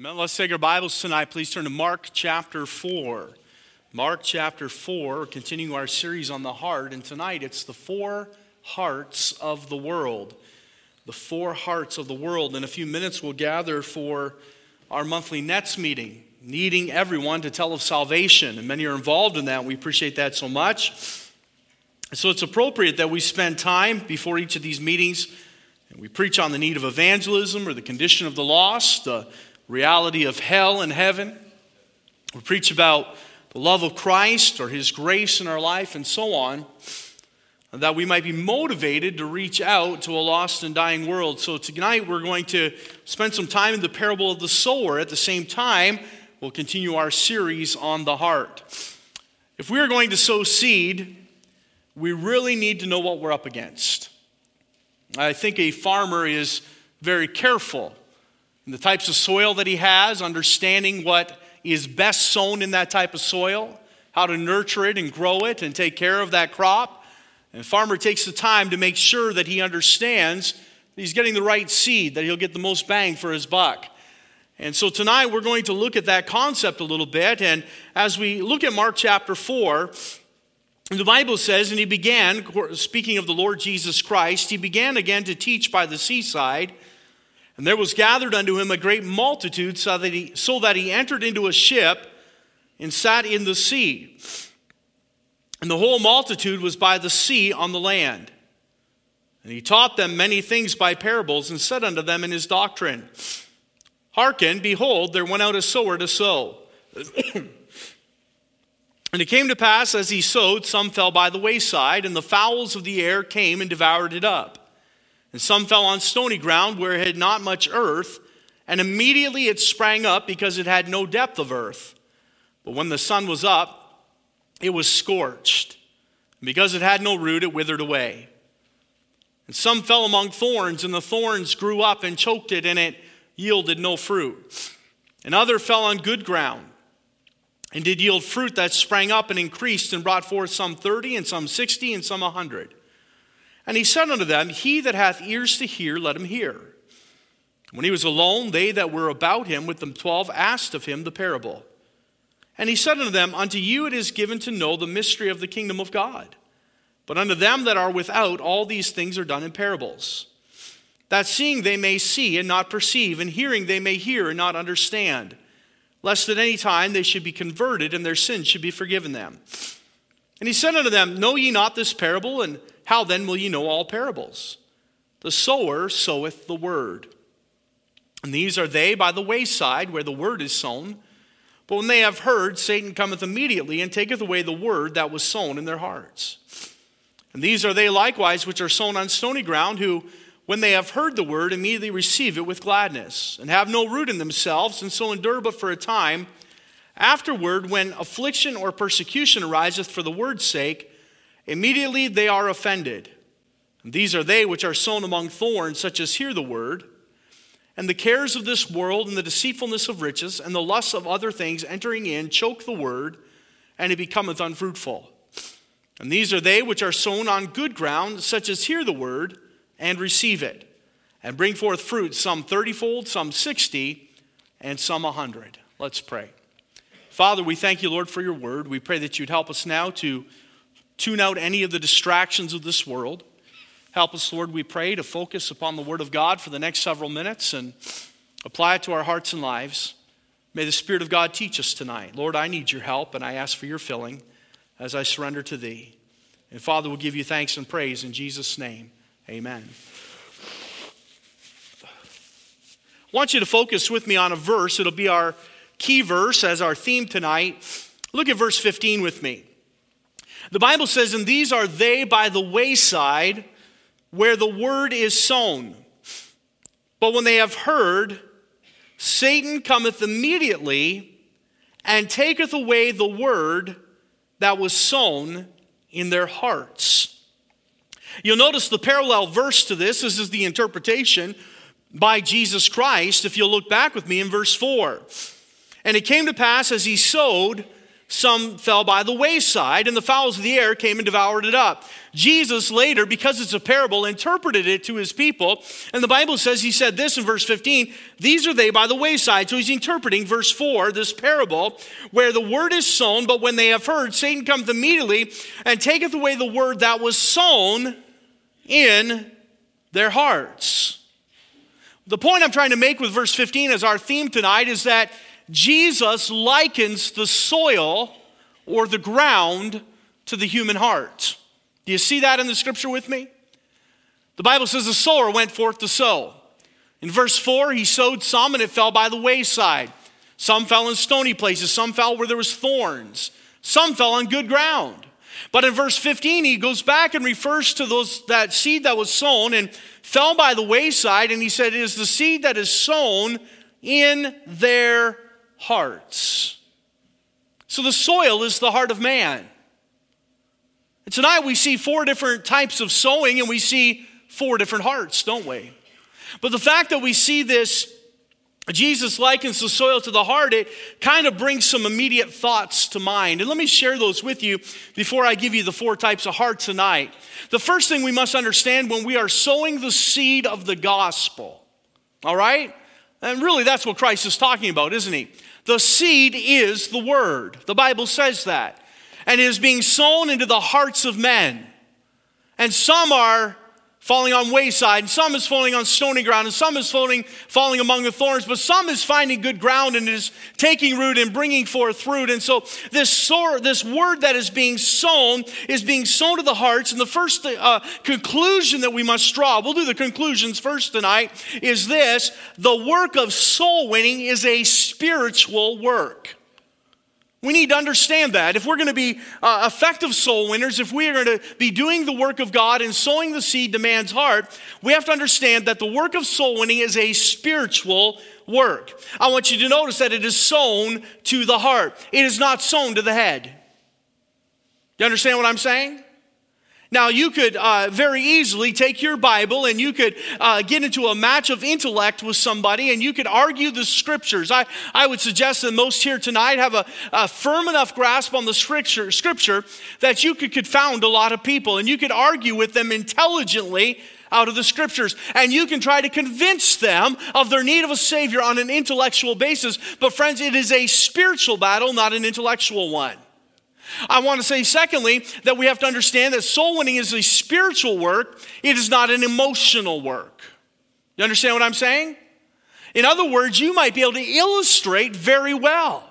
Let's take our Bibles tonight. Please turn to Mark chapter 4. Mark chapter 4, continuing our series on the heart. And tonight it's the four hearts of the world. The four hearts of the world. In a few minutes, we'll gather for our monthly Nets meeting, needing everyone to tell of salvation. And many are involved in that. We appreciate that so much. So it's appropriate that we spend time before each of these meetings and we preach on the need of evangelism or the condition of the lost, the reality of hell and heaven. We preach about the love of Christ or His grace in our life and so on, that we might be motivated to reach out to a lost and dying world. So tonight we're going to spend some time in the parable of the sower. At the same time, we'll continue our series on the heart. If we are going to sow seed, we really need to know what we're up against. I think a farmer is very careful and the types of soil that he has, understanding what is best sown in that type of soil, how to nurture it and grow it and take care of that crop. And farmer takes the time to make sure that he understands that he's getting the right seed, that he'll get the most bang for his buck. And so tonight we're going to look at that concept a little bit. And as we look at Mark chapter 4, the Bible says, and he began, speaking of the Lord Jesus Christ, he began again to teach by the seaside and there was gathered unto him a great multitude, so that he, so that he entered into a ship and sat in the sea. And the whole multitude was by the sea on the land. And he taught them many things by parables, and said unto them in his doctrine, Hearken, behold, there went out a sower to sow. and it came to pass, as he sowed, some fell by the wayside, and the fowls of the air came and devoured it up. And some fell on stony ground where it had not much earth, and immediately it sprang up because it had no depth of earth. But when the sun was up, it was scorched. And because it had no root, it withered away. And some fell among thorns, and the thorns grew up and choked it, and it yielded no fruit. And other fell on good ground, and did yield fruit that sprang up and increased, and brought forth some thirty, and some sixty, and some a hundred. And he said unto them, He that hath ears to hear, let him hear. When he was alone, they that were about him with them twelve asked of him the parable. And he said unto them, Unto you it is given to know the mystery of the kingdom of God. But unto them that are without, all these things are done in parables. That seeing they may see and not perceive, and hearing they may hear and not understand, lest at any time they should be converted and their sins should be forgiven them. And he said unto them, Know ye not this parable? And how then will ye know all parables? The sower soweth the word. And these are they by the wayside where the word is sown. But when they have heard, Satan cometh immediately and taketh away the word that was sown in their hearts. And these are they likewise which are sown on stony ground, who, when they have heard the word, immediately receive it with gladness, and have no root in themselves, and so endure but for a time. Afterward, when affliction or persecution ariseth for the word's sake, Immediately they are offended. And these are they which are sown among thorns, such as hear the word. And the cares of this world, and the deceitfulness of riches, and the lusts of other things entering in, choke the word, and it becometh unfruitful. And these are they which are sown on good ground, such as hear the word, and receive it, and bring forth fruit, some thirtyfold, some sixty, and some a hundred. Let's pray. Father, we thank you, Lord, for your word. We pray that you'd help us now to tune out any of the distractions of this world. Help us, Lord, we pray, to focus upon the Word of God for the next several minutes and apply it to our hearts and lives. May the Spirit of God teach us tonight. Lord, I need your help and I ask for your filling as I surrender to Thee. And Father, we'll give you thanks and praise in Jesus' name. Amen. I want you to focus with me on a verse. It'll be our key verse as our theme tonight. Look at verse 15 with me. The Bible says, And these are they by the wayside where the word is sown. But when they have heard, Satan cometh immediately and taketh away the word that was sown in their hearts. You'll notice the parallel verse to this. This is the interpretation by Jesus Christ. If you'll look back with me in verse 4. And it came to pass as he sowed, some fell by the wayside, and the fowls of the air came and devoured it up. Jesus later, because it's a parable, interpreted it to his people. And the Bible says he said this in verse 15 These are they by the wayside. So he's interpreting verse 4, this parable, where the word is sown, but when they have heard, Satan cometh immediately and taketh away the word that was sown in their hearts. The point I'm trying to make with verse 15 as our theme tonight is that Jesus likens the soil or the ground to the human heart. Do you see that in the scripture with me? The Bible says the sower went forth to sow. In verse 4, he sowed some and it fell by the wayside. Some fell in stony places, some fell where there was thorns, some fell on good ground. But in verse 15, he goes back and refers to those, that seed that was sown and fell by the wayside, and he said, It is the seed that is sown in their hearts. So the soil is the heart of man. And tonight we see four different types of sowing and we see four different hearts, don't we? But the fact that we see this, Jesus likens the soil to the heart, it kind of brings some immediate thoughts to mind. And let me share those with you before I give you the four types of heart tonight. The first thing we must understand when we are sowing the seed of the gospel, all right? And really, that's what Christ is talking about, isn't he? The seed is the word. The Bible says that. And it is being sown into the hearts of men. And some are falling on wayside, and some is falling on stony ground, and some is falling, falling among the thorns, but some is finding good ground and is taking root and bringing forth fruit. And so this, sor- this word that is being sown is being sown to the hearts. And the first uh, conclusion that we must draw, we'll do the conclusions first tonight, is this the work of soul winning is a spiritual work. We need to understand that. If we're going to be uh, effective soul winners, if we are going to be doing the work of God and sowing the seed to man's heart, we have to understand that the work of soul winning is a spiritual work. I want you to notice that it is sown to the heart, it is not sown to the head. You understand what I'm saying? Now, you could uh, very easily take your Bible and you could uh, get into a match of intellect with somebody and you could argue the scriptures. I, I would suggest that most here tonight have a, a firm enough grasp on the scripture, scripture that you could confound a lot of people and you could argue with them intelligently out of the scriptures. And you can try to convince them of their need of a Savior on an intellectual basis. But, friends, it is a spiritual battle, not an intellectual one. I want to say, secondly, that we have to understand that soul winning is a spiritual work, it is not an emotional work. You understand what I'm saying? In other words, you might be able to illustrate very well.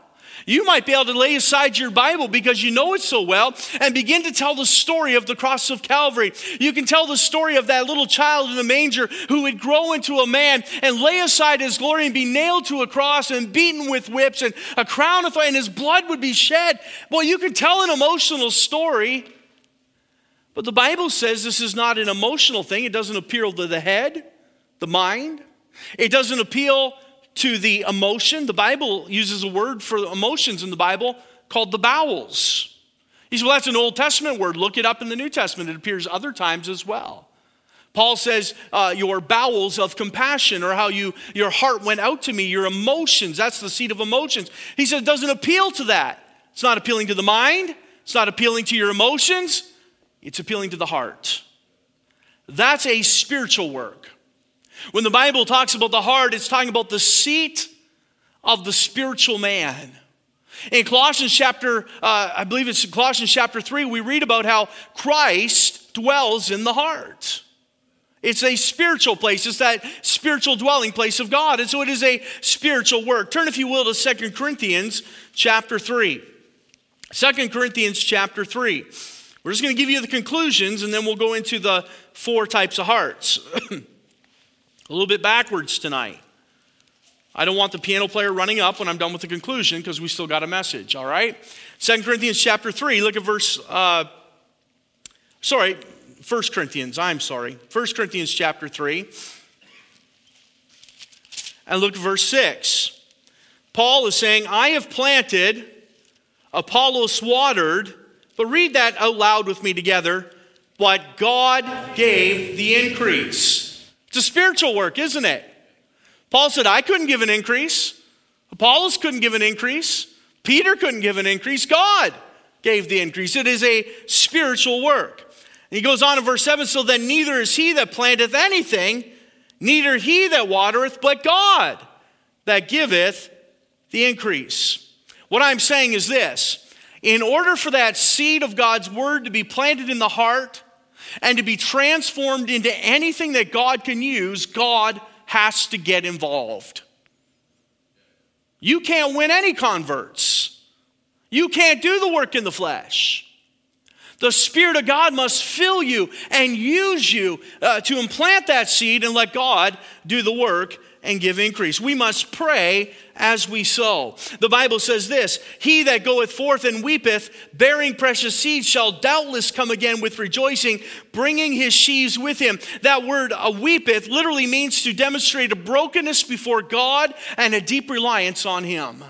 You might be able to lay aside your Bible because you know it so well and begin to tell the story of the cross of Calvary. You can tell the story of that little child in the manger who would grow into a man and lay aside his glory and be nailed to a cross and beaten with whips and a crown of thorns and his blood would be shed. Boy, you can tell an emotional story. But the Bible says this is not an emotional thing. It doesn't appeal to the head, the mind. It doesn't appeal to the emotion. The Bible uses a word for emotions in the Bible called the bowels. He said, Well, that's an Old Testament word. Look it up in the New Testament. It appears other times as well. Paul says, uh, Your bowels of compassion, or how you, your heart went out to me, your emotions. That's the seat of emotions. He said, It doesn't appeal to that. It's not appealing to the mind, it's not appealing to your emotions, it's appealing to the heart. That's a spiritual work. When the Bible talks about the heart, it's talking about the seat of the spiritual man. In Colossians chapter, uh, I believe it's Colossians chapter 3, we read about how Christ dwells in the heart. It's a spiritual place. It's that spiritual dwelling place of God. And so it is a spiritual work. Turn, if you will, to Second Corinthians chapter 3. 2 Corinthians chapter 3. We're just going to give you the conclusions and then we'll go into the four types of hearts. a little bit backwards tonight. I don't want the piano player running up when I'm done with the conclusion because we still got a message, all right? Second Corinthians chapter 3, look at verse, uh, sorry, First Corinthians, I'm sorry. First Corinthians chapter 3, and look at verse 6. Paul is saying, I have planted, Apollos watered, but read that out loud with me together. But God gave the increase. It's a spiritual work, isn't it? Paul said, I couldn't give an increase. Apollos couldn't give an increase. Peter couldn't give an increase, God gave the increase. It is a spiritual work. And he goes on in verse 7 So then neither is he that planteth anything, neither he that watereth, but God that giveth the increase. What I'm saying is this in order for that seed of God's word to be planted in the heart and to be transformed into anything that God can use, God has to get involved. You can't win any converts. You can't do the work in the flesh. The Spirit of God must fill you and use you uh, to implant that seed and let God do the work and give increase. We must pray as we sow. The Bible says this He that goeth forth and weepeth, bearing precious seed, shall doubtless come again with rejoicing, bringing his sheaves with him. That word, a weepeth, literally means to demonstrate a brokenness before God and a deep reliance on Him.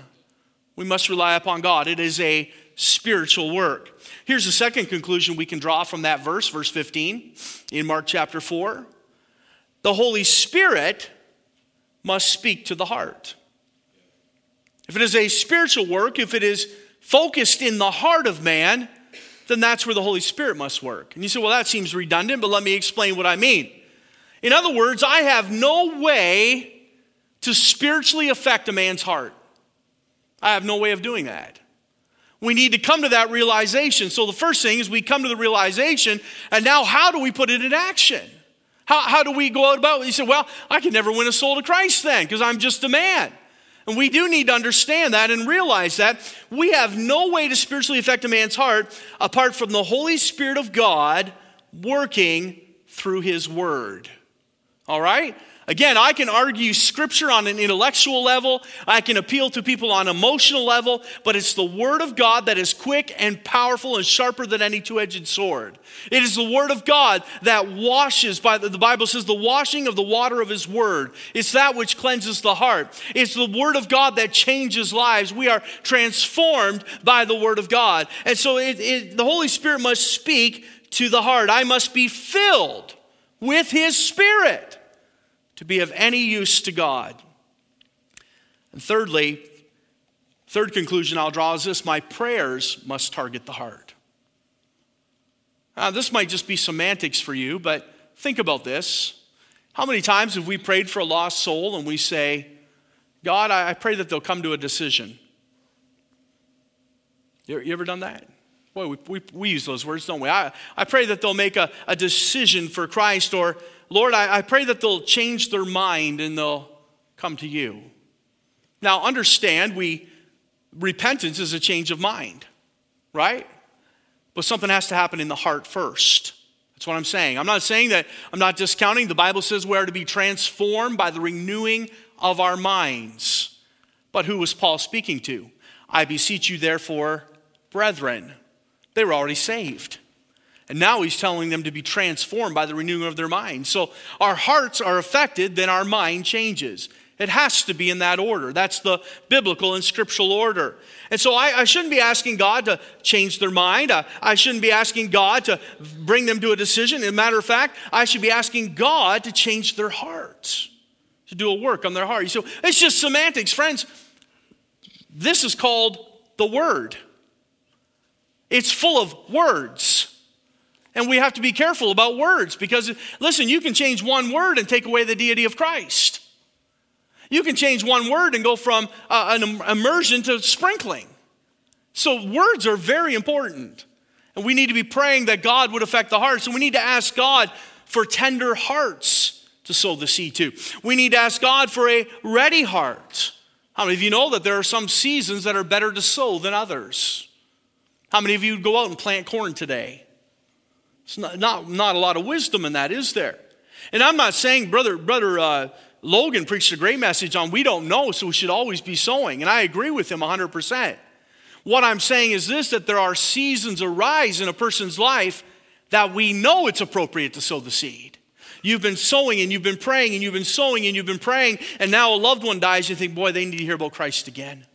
We must rely upon God. It is a spiritual work. Here's the second conclusion we can draw from that verse, verse 15 in Mark chapter 4. The Holy Spirit must speak to the heart. If it is a spiritual work, if it is focused in the heart of man, then that's where the Holy Spirit must work. And you say, well, that seems redundant, but let me explain what I mean. In other words, I have no way to spiritually affect a man's heart. I have no way of doing that. We need to come to that realization. So the first thing is we come to the realization, and now how do we put it in action? How, how do we go about it? You say, well, I can never win a soul to Christ then because I'm just a man. And we do need to understand that and realize that we have no way to spiritually affect a man's heart apart from the Holy Spirit of God working through his word. All right? Again, I can argue scripture on an intellectual level, I can appeal to people on emotional level, but it's the word of God that is quick and powerful and sharper than any two-edged sword. It is the word of God that washes by the, the Bible says the washing of the water of his word. It's that which cleanses the heart. It's the word of God that changes lives. We are transformed by the word of God. And so it, it, the Holy Spirit must speak to the heart. I must be filled with his spirit to be of any use to God. And thirdly, third conclusion I'll draw is this my prayers must target the heart. Now, this might just be semantics for you, but think about this. How many times have we prayed for a lost soul and we say, God, I pray that they'll come to a decision? You ever done that? Boy, we, we, we use those words, don't we? I, I pray that they'll make a, a decision for Christ, or Lord, I, I pray that they'll change their mind and they'll come to you. Now, understand, we repentance is a change of mind, right? But something has to happen in the heart first. That's what I'm saying. I'm not saying that I'm not discounting. The Bible says we are to be transformed by the renewing of our minds. But who was Paul speaking to? I beseech you, therefore, brethren. They were already saved. And now he's telling them to be transformed by the renewing of their mind. So our hearts are affected, then our mind changes. It has to be in that order. That's the biblical and scriptural order. And so I, I shouldn't be asking God to change their mind. I, I, shouldn't be asking God to bring them to a decision. As a matter of fact, I should be asking God to change their hearts, to do a work on their heart. So it's just semantics. Friends, this is called the Word, it's full of words. And we have to be careful about words because, listen, you can change one word and take away the deity of Christ. You can change one word and go from uh, an immersion to sprinkling. So, words are very important. And we need to be praying that God would affect the hearts. And we need to ask God for tender hearts to sow the seed to. We need to ask God for a ready heart. How many of you know that there are some seasons that are better to sow than others? How many of you would go out and plant corn today? It's not, not, not a lot of wisdom in that, is there? And I'm not saying, brother, brother uh, Logan preached a great message on we don't know, so we should always be sowing. And I agree with him 100%. What I'm saying is this that there are seasons arise in a person's life that we know it's appropriate to sow the seed. You've been sowing and you've been praying and you've been sowing and you've been praying, and now a loved one dies. You think, boy, they need to hear about Christ again.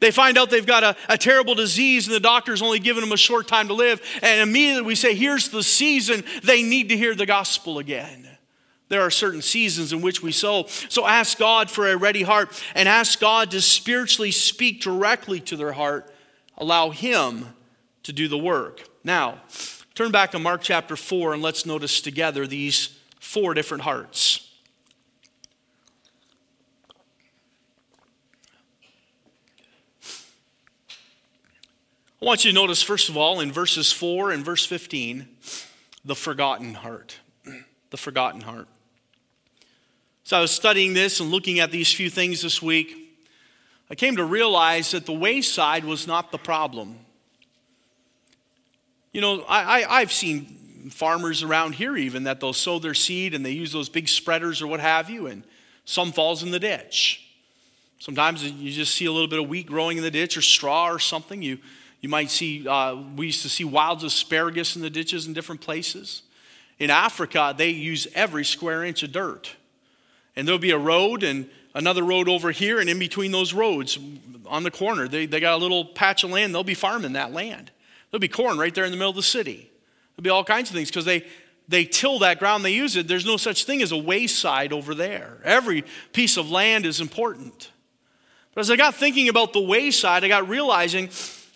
They find out they've got a, a terrible disease and the doctor's only given them a short time to live. And immediately we say, here's the season they need to hear the gospel again. There are certain seasons in which we sow. So ask God for a ready heart and ask God to spiritually speak directly to their heart. Allow Him to do the work. Now, turn back to Mark chapter 4 and let's notice together these four different hearts. I want you to notice, first of all, in verses 4 and verse 15, the forgotten heart. The forgotten heart. So I was studying this and looking at these few things this week. I came to realize that the wayside was not the problem. You know, I, have seen farmers around here even that they'll sow their seed and they use those big spreaders or what have you, and some falls in the ditch. Sometimes you just see a little bit of wheat growing in the ditch or straw or something. You, you might see, uh, we used to see wild asparagus in the ditches in different places. In Africa, they use every square inch of dirt. And there'll be a road and another road over here, and in between those roads on the corner, they, they got a little patch of land. They'll be farming that land. There'll be corn right there in the middle of the city. There'll be all kinds of things because they, they till that ground, they use it. There's no such thing as a wayside over there. Every piece of land is important. But as I got thinking about the wayside, I got realizing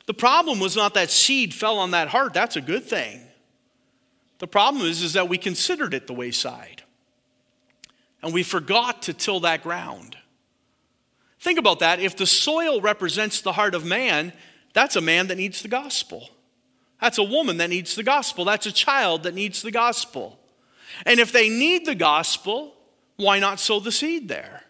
the problem was not that seed fell on that heart. That's a good thing. The problem is, is that we considered it the wayside and we forgot to till that ground. Think about that. If the soil represents the heart of man, that's a man that needs the gospel. That's a woman that needs the gospel. That's a child that needs the gospel. And if they need the gospel, why not sow the seed there?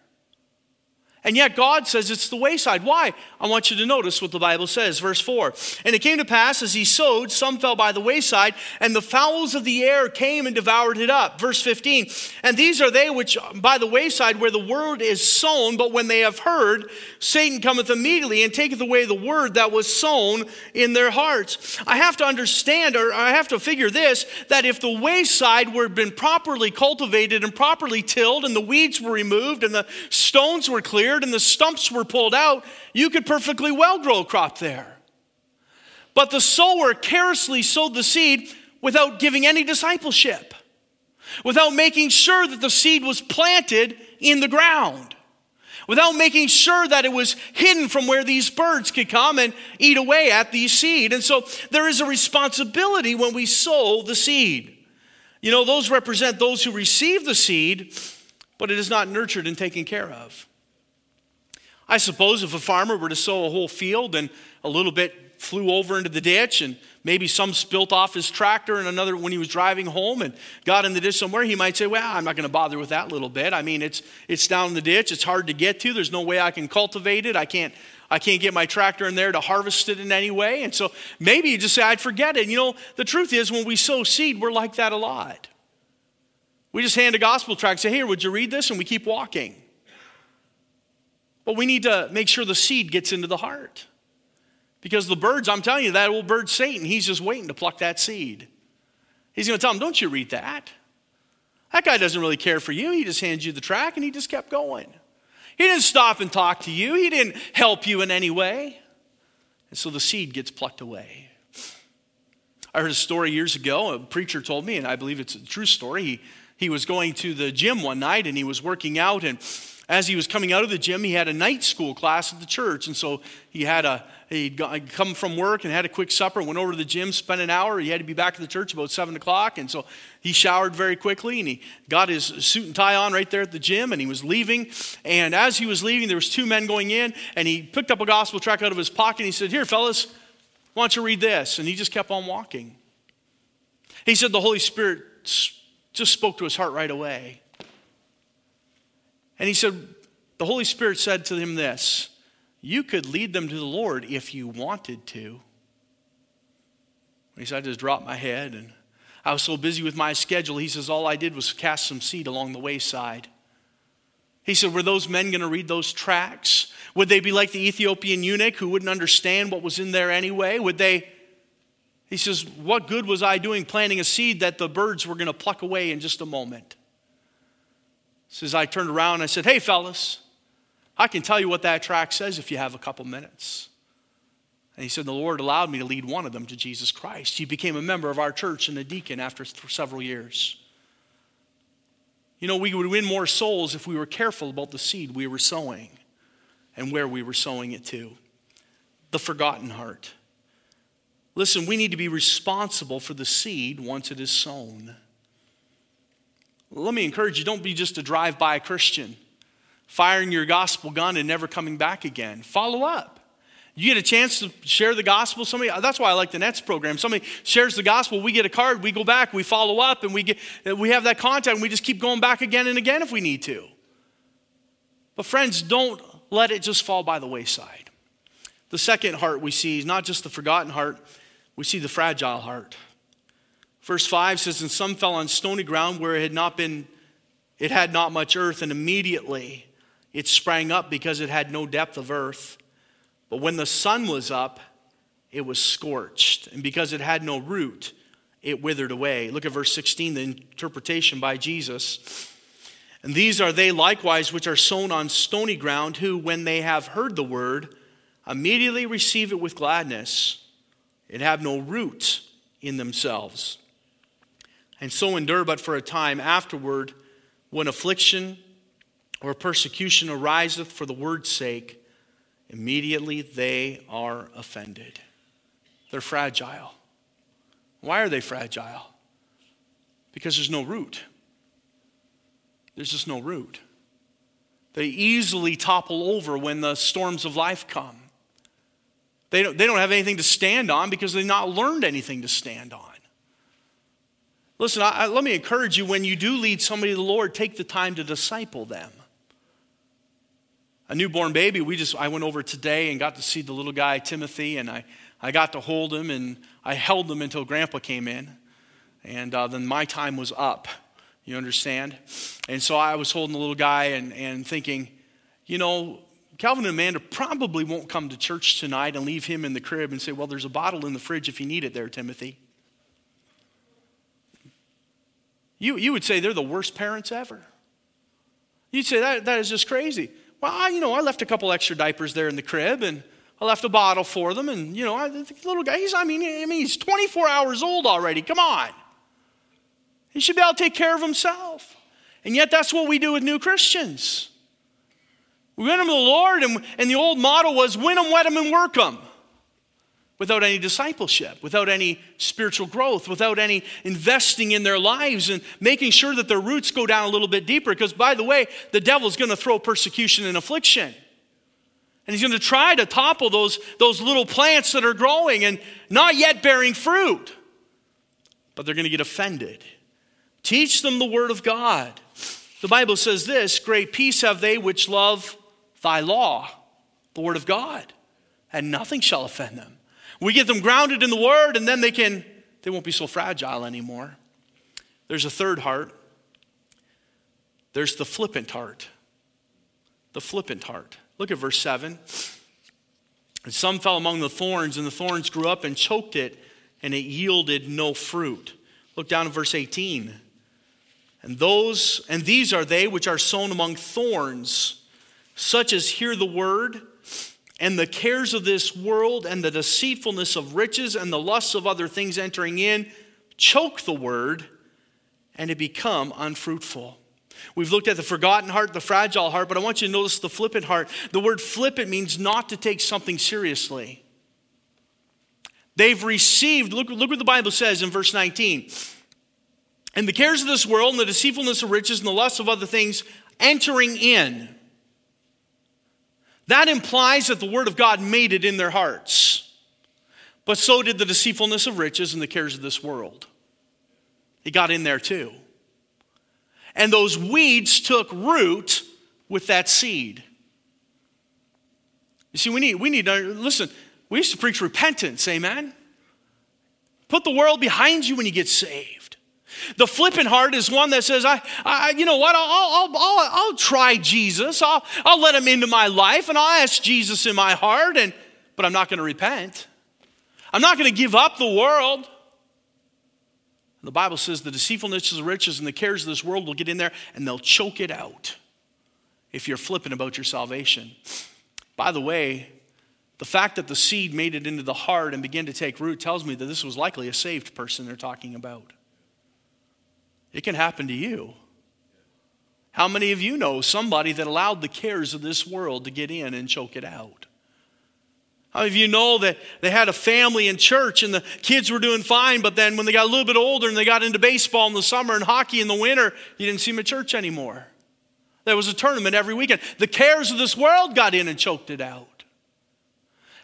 And yet God says it's the wayside. Why? I want you to notice what the Bible says. Verse 4 And it came to pass as he sowed, some fell by the wayside, and the fowls of the air came and devoured it up. Verse 15 And these are they which by the wayside where the word is sown, but when they have heard, Satan cometh immediately and taketh away the word that was sown in their hearts. I have to understand, or I have to figure this, that if the wayside were been properly cultivated and properly tilled, and the weeds were removed, and the stones were cleared, and the stumps were pulled out, you could perfectly well grow a crop there. But the sower carelessly sowed the seed without giving any discipleship, without making sure that the seed was planted in the ground, without making sure that it was hidden from where these birds could come and eat away at the seed. And so there is a responsibility when we sow the seed. You know, those represent those who receive the seed, but it is not nurtured and taken care of. I suppose if a farmer were to sow a whole field and a little bit flew over into the ditch and maybe some spilt off his tractor and another when he was driving home and got in the ditch somewhere, he might say, Well, I'm not going to bother with that little bit. I mean, it's, it's down in the ditch, it's hard to get to, there's no way I can cultivate it. I can't, I can't get my tractor in there to harvest it in any way. And so maybe you just say, I'd forget it. You know, the truth is, when we sow seed, we're like that a lot. We just hand a gospel tract, say, Here, would you read this? And we keep walking. But we need to make sure the seed gets into the heart. Because the birds, I'm telling you, that old bird Satan, he's just waiting to pluck that seed. He's going to tell him, Don't you read that. That guy doesn't really care for you. He just hands you the track and he just kept going. He didn't stop and talk to you, he didn't help you in any way. And so the seed gets plucked away. I heard a story years ago. A preacher told me, and I believe it's a true story. He, he was going to the gym one night and he was working out, and as he was coming out of the gym, he had a night school class at the church. And so he had a, he'd come from work and had a quick supper, went over to the gym, spent an hour. He had to be back at the church about 7 o'clock. And so he showered very quickly and he got his suit and tie on right there at the gym and he was leaving. And as he was leaving, there was two men going in and he picked up a gospel tract out of his pocket and he said, here, fellas, why don't you read this? And he just kept on walking. He said the Holy Spirit just spoke to his heart right away. And he said, the Holy Spirit said to him this You could lead them to the Lord if you wanted to. He said, I just dropped my head and I was so busy with my schedule. He says, All I did was cast some seed along the wayside. He said, Were those men going to read those tracts? Would they be like the Ethiopian eunuch who wouldn't understand what was in there anyway? Would they? He says, What good was I doing planting a seed that the birds were going to pluck away in just a moment? Says I turned around and I said, Hey, fellas, I can tell you what that tract says if you have a couple minutes. And he said, The Lord allowed me to lead one of them to Jesus Christ. He became a member of our church and a deacon after several years. You know, we would win more souls if we were careful about the seed we were sowing and where we were sowing it to. The forgotten heart. Listen, we need to be responsible for the seed once it is sown. Let me encourage you don't be just a drive by Christian, firing your gospel gun and never coming back again. Follow up. You get a chance to share the gospel. Somebody, that's why I like the Nets program. Somebody shares the gospel, we get a card, we go back, we follow up, and we, get, we have that contact, and we just keep going back again and again if we need to. But, friends, don't let it just fall by the wayside. The second heart we see is not just the forgotten heart, we see the fragile heart. Verse 5 says, And some fell on stony ground where it had not been, it had not much earth, and immediately it sprang up because it had no depth of earth. But when the sun was up, it was scorched. And because it had no root, it withered away. Look at verse 16, the interpretation by Jesus. And these are they likewise which are sown on stony ground, who, when they have heard the word, immediately receive it with gladness and have no root in themselves. And so endure but for a time afterward, when affliction or persecution ariseth for the word's sake, immediately they are offended. They're fragile. Why are they fragile? Because there's no root. There's just no root. They easily topple over when the storms of life come. They don't, they don't have anything to stand on because they've not learned anything to stand on. Listen, I, I, let me encourage you when you do lead somebody to the Lord, take the time to disciple them. A newborn baby, we just I went over today and got to see the little guy Timothy, and I, I got to hold him and I held him until Grandpa came in, and uh, then my time was up. You understand? And so I was holding the little guy and, and thinking, you know, Calvin and Amanda probably won't come to church tonight and leave him in the crib and say, well, there's a bottle in the fridge if you need it there, Timothy. You, you would say they're the worst parents ever. You'd say that, that is just crazy. Well, I, you know, I left a couple extra diapers there in the crib and I left a bottle for them. And, you know, I, the little guy, he's, I mean, I mean, he's 24 hours old already. Come on. He should be able to take care of himself. And yet, that's what we do with new Christians. We win them to the Lord, and, and the old motto was win them, wet them, and work them. Without any discipleship, without any spiritual growth, without any investing in their lives and making sure that their roots go down a little bit deeper. Because, by the way, the devil's going to throw persecution and affliction. And he's going to try to topple those, those little plants that are growing and not yet bearing fruit. But they're going to get offended Teach them the word of God. The Bible says this Great peace have they which love thy law, the word of God, and nothing shall offend them. We get them grounded in the word, and then they can they won't be so fragile anymore. There's a third heart. There's the flippant heart. The flippant heart. Look at verse 7. And some fell among the thorns, and the thorns grew up and choked it, and it yielded no fruit. Look down at verse 18. And those and these are they which are sown among thorns, such as hear the word, and the cares of this world and the deceitfulness of riches and the lusts of other things entering in choke the word and it become unfruitful. We've looked at the forgotten heart, the fragile heart, but I want you to notice the flippant heart. The word flippant means not to take something seriously. They've received, look, look what the Bible says in verse 19 and the cares of this world and the deceitfulness of riches and the lusts of other things entering in. That implies that the Word of God made it in their hearts. But so did the deceitfulness of riches and the cares of this world. It got in there too. And those weeds took root with that seed. You see, we need, we need to listen, we used to preach repentance, amen? Put the world behind you when you get saved. The flippant heart is one that says, I, I you know what, I'll, I'll, I'll, I'll try Jesus. I'll, I'll let him into my life and I'll ask Jesus in my heart, and, but I'm not going to repent. I'm not going to give up the world. The Bible says the deceitfulness of the riches and the cares of this world will get in there and they'll choke it out if you're flippant about your salvation. By the way, the fact that the seed made it into the heart and began to take root tells me that this was likely a saved person they're talking about. It can happen to you. How many of you know somebody that allowed the cares of this world to get in and choke it out? How many of you know that they had a family in church and the kids were doing fine, but then when they got a little bit older and they got into baseball in the summer and hockey in the winter, you didn't see them at church anymore? There was a tournament every weekend. The cares of this world got in and choked it out.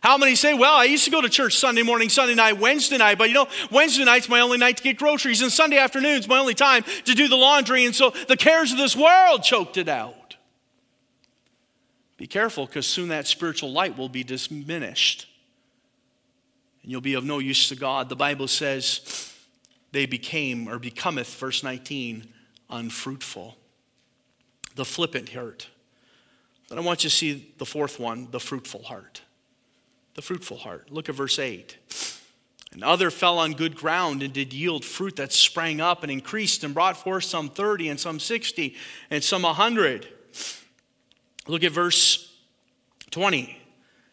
How many say, well, I used to go to church Sunday morning, Sunday night, Wednesday night, but you know, Wednesday night's my only night to get groceries, and Sunday afternoon's my only time to do the laundry, and so the cares of this world choked it out. Be careful, because soon that spiritual light will be diminished, and you'll be of no use to God. The Bible says they became, or becometh, verse 19, unfruitful. The flippant heart. Then I want you to see the fourth one, the fruitful heart the fruitful heart. Look at verse 8. And other fell on good ground and did yield fruit that sprang up and increased and brought forth some 30 and some 60 and some 100. Look at verse 20.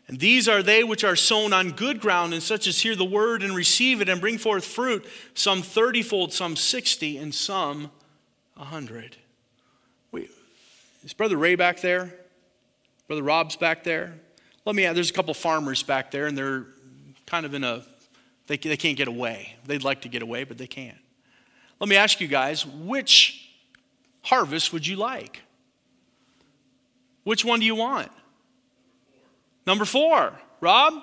And these are they which are sown on good ground, and such as hear the word and receive it and bring forth fruit, some thirtyfold, some sixty, and some a hundred. Is Brother Ray back there? Brother Rob's back there? Let me add, there's a couple farmers back there, and they're kind of in a, they, they can't get away. They'd like to get away, but they can't. Let me ask you guys, which harvest would you like? Which one do you want? Number four. Rob?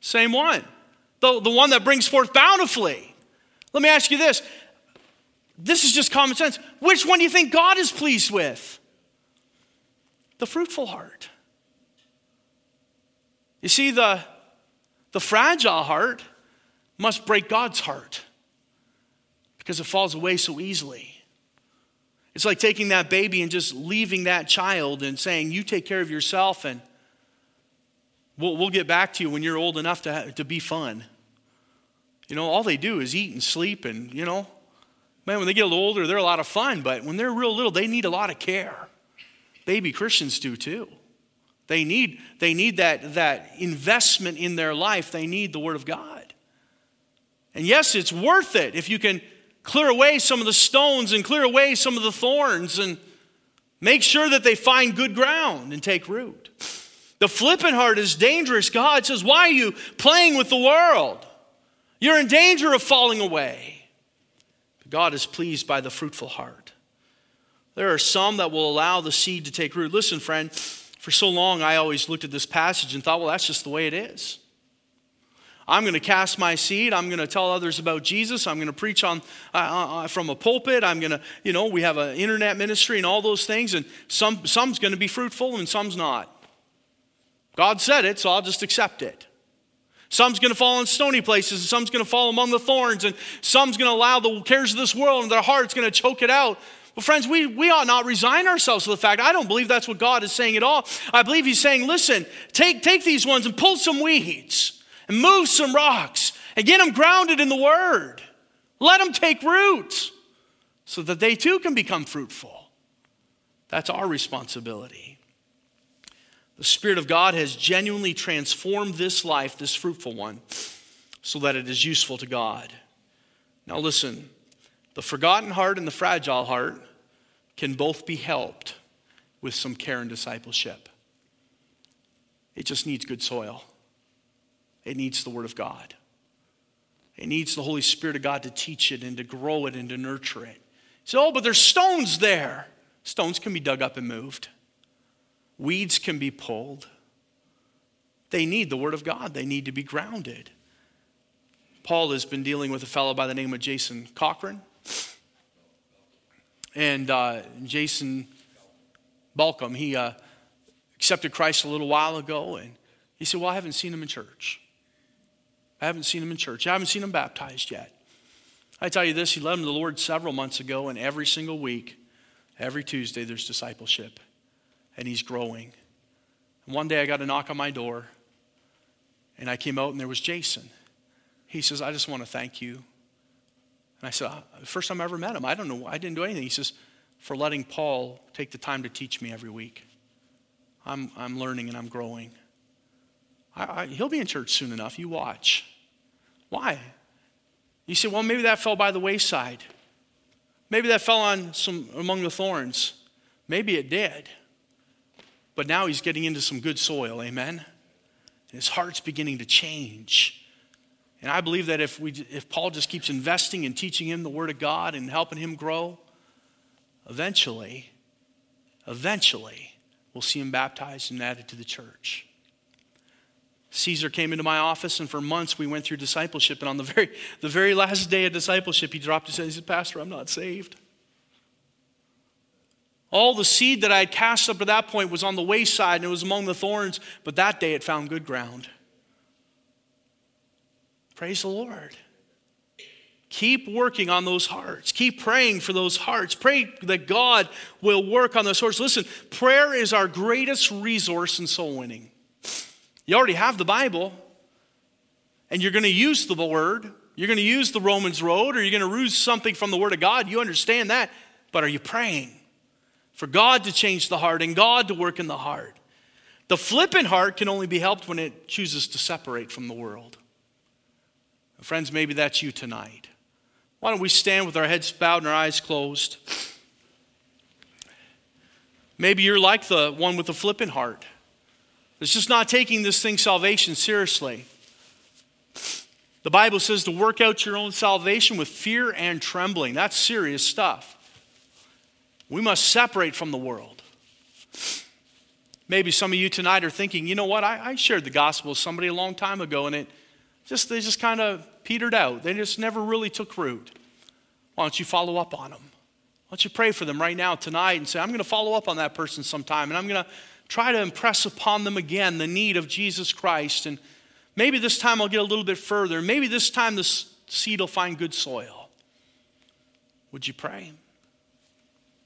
Same one. The, the one that brings forth bountifully. Let me ask you this. This is just common sense. Which one do you think God is pleased with? The fruitful heart. You see, the, the fragile heart must break God's heart because it falls away so easily. It's like taking that baby and just leaving that child and saying, You take care of yourself and we'll, we'll get back to you when you're old enough to, to be fun. You know, all they do is eat and sleep, and, you know, man, when they get a little older, they're a lot of fun, but when they're real little, they need a lot of care. Baby Christians do too. They need, they need that, that investment in their life. They need the Word of God. And yes, it's worth it if you can clear away some of the stones and clear away some of the thorns and make sure that they find good ground and take root. The flippant heart is dangerous. God says, Why are you playing with the world? You're in danger of falling away. But God is pleased by the fruitful heart. There are some that will allow the seed to take root. Listen, friend, for so long, I always looked at this passage and thought, well, that's just the way it is. I'm going to cast my seed. I'm going to tell others about Jesus. I'm going to preach on uh, uh, uh from a pulpit. I'm going to, you know, we have an internet ministry and all those things, and some some's going to be fruitful and some's not. God said it, so I'll just accept it. Some's going to fall in stony places, and some's going to fall among the thorns, and some's going to allow the cares of this world, and their heart's going to choke it out. Well, friends, we, we ought not resign ourselves to the fact. I don't believe that's what God is saying at all. I believe He's saying, listen, take, take these ones and pull some weeds and move some rocks and get them grounded in the Word. Let them take root so that they too can become fruitful. That's our responsibility. The Spirit of God has genuinely transformed this life, this fruitful one, so that it is useful to God. Now, listen the forgotten heart and the fragile heart can both be helped with some care and discipleship. It just needs good soil, it needs the Word of God. It needs the Holy Spirit of God to teach it and to grow it and to nurture it. So, oh, but there's stones there. Stones can be dug up and moved. Weeds can be pulled. They need the Word of God. They need to be grounded. Paul has been dealing with a fellow by the name of Jason Cochran. And uh, Jason Balcom, he uh, accepted Christ a little while ago, and he said, Well, I haven't seen him in church. I haven't seen him in church. I haven't seen him baptized yet. I tell you this, he led him to the Lord several months ago, and every single week, every Tuesday, there's discipleship, and he's growing. And one day I got a knock on my door, and I came out, and there was Jason. He says, I just want to thank you and I said, uh, First time I ever met him, I don't know, I didn't do anything. He says, For letting Paul take the time to teach me every week. I'm, I'm learning and I'm growing. I, I, he'll be in church soon enough. You watch. Why? You say, Well, maybe that fell by the wayside. Maybe that fell on some among the thorns. Maybe it did. But now he's getting into some good soil, amen? And his heart's beginning to change. And I believe that if, we, if Paul just keeps investing and teaching him the Word of God and helping him grow, eventually, eventually, we'll see him baptized and added to the church. Caesar came into my office, and for months we went through discipleship. And on the very, the very last day of discipleship, he dropped his head. He said, Pastor, I'm not saved. All the seed that I had cast up to that point was on the wayside and it was among the thorns, but that day it found good ground. Praise the Lord. Keep working on those hearts. Keep praying for those hearts. Pray that God will work on those hearts. Listen, prayer is our greatest resource in soul winning. You already have the Bible, and you're going to use the Word. You're going to use the Romans Road, or you're going to use something from the Word of God. You understand that. But are you praying for God to change the heart and God to work in the heart? The flippant heart can only be helped when it chooses to separate from the world. Friends, maybe that's you tonight. Why don't we stand with our heads bowed and our eyes closed? Maybe you're like the one with the flippant heart. It's just not taking this thing, salvation, seriously. The Bible says to work out your own salvation with fear and trembling. That's serious stuff. We must separate from the world. Maybe some of you tonight are thinking, you know what, I, I shared the gospel with somebody a long time ago and it just they just kind of petered out. They just never really took root. Why don't you follow up on them? Why don't you pray for them right now, tonight, and say, I'm going to follow up on that person sometime, and I'm going to try to impress upon them again the need of Jesus Christ. And maybe this time I'll get a little bit further. Maybe this time the seed will find good soil. Would you pray?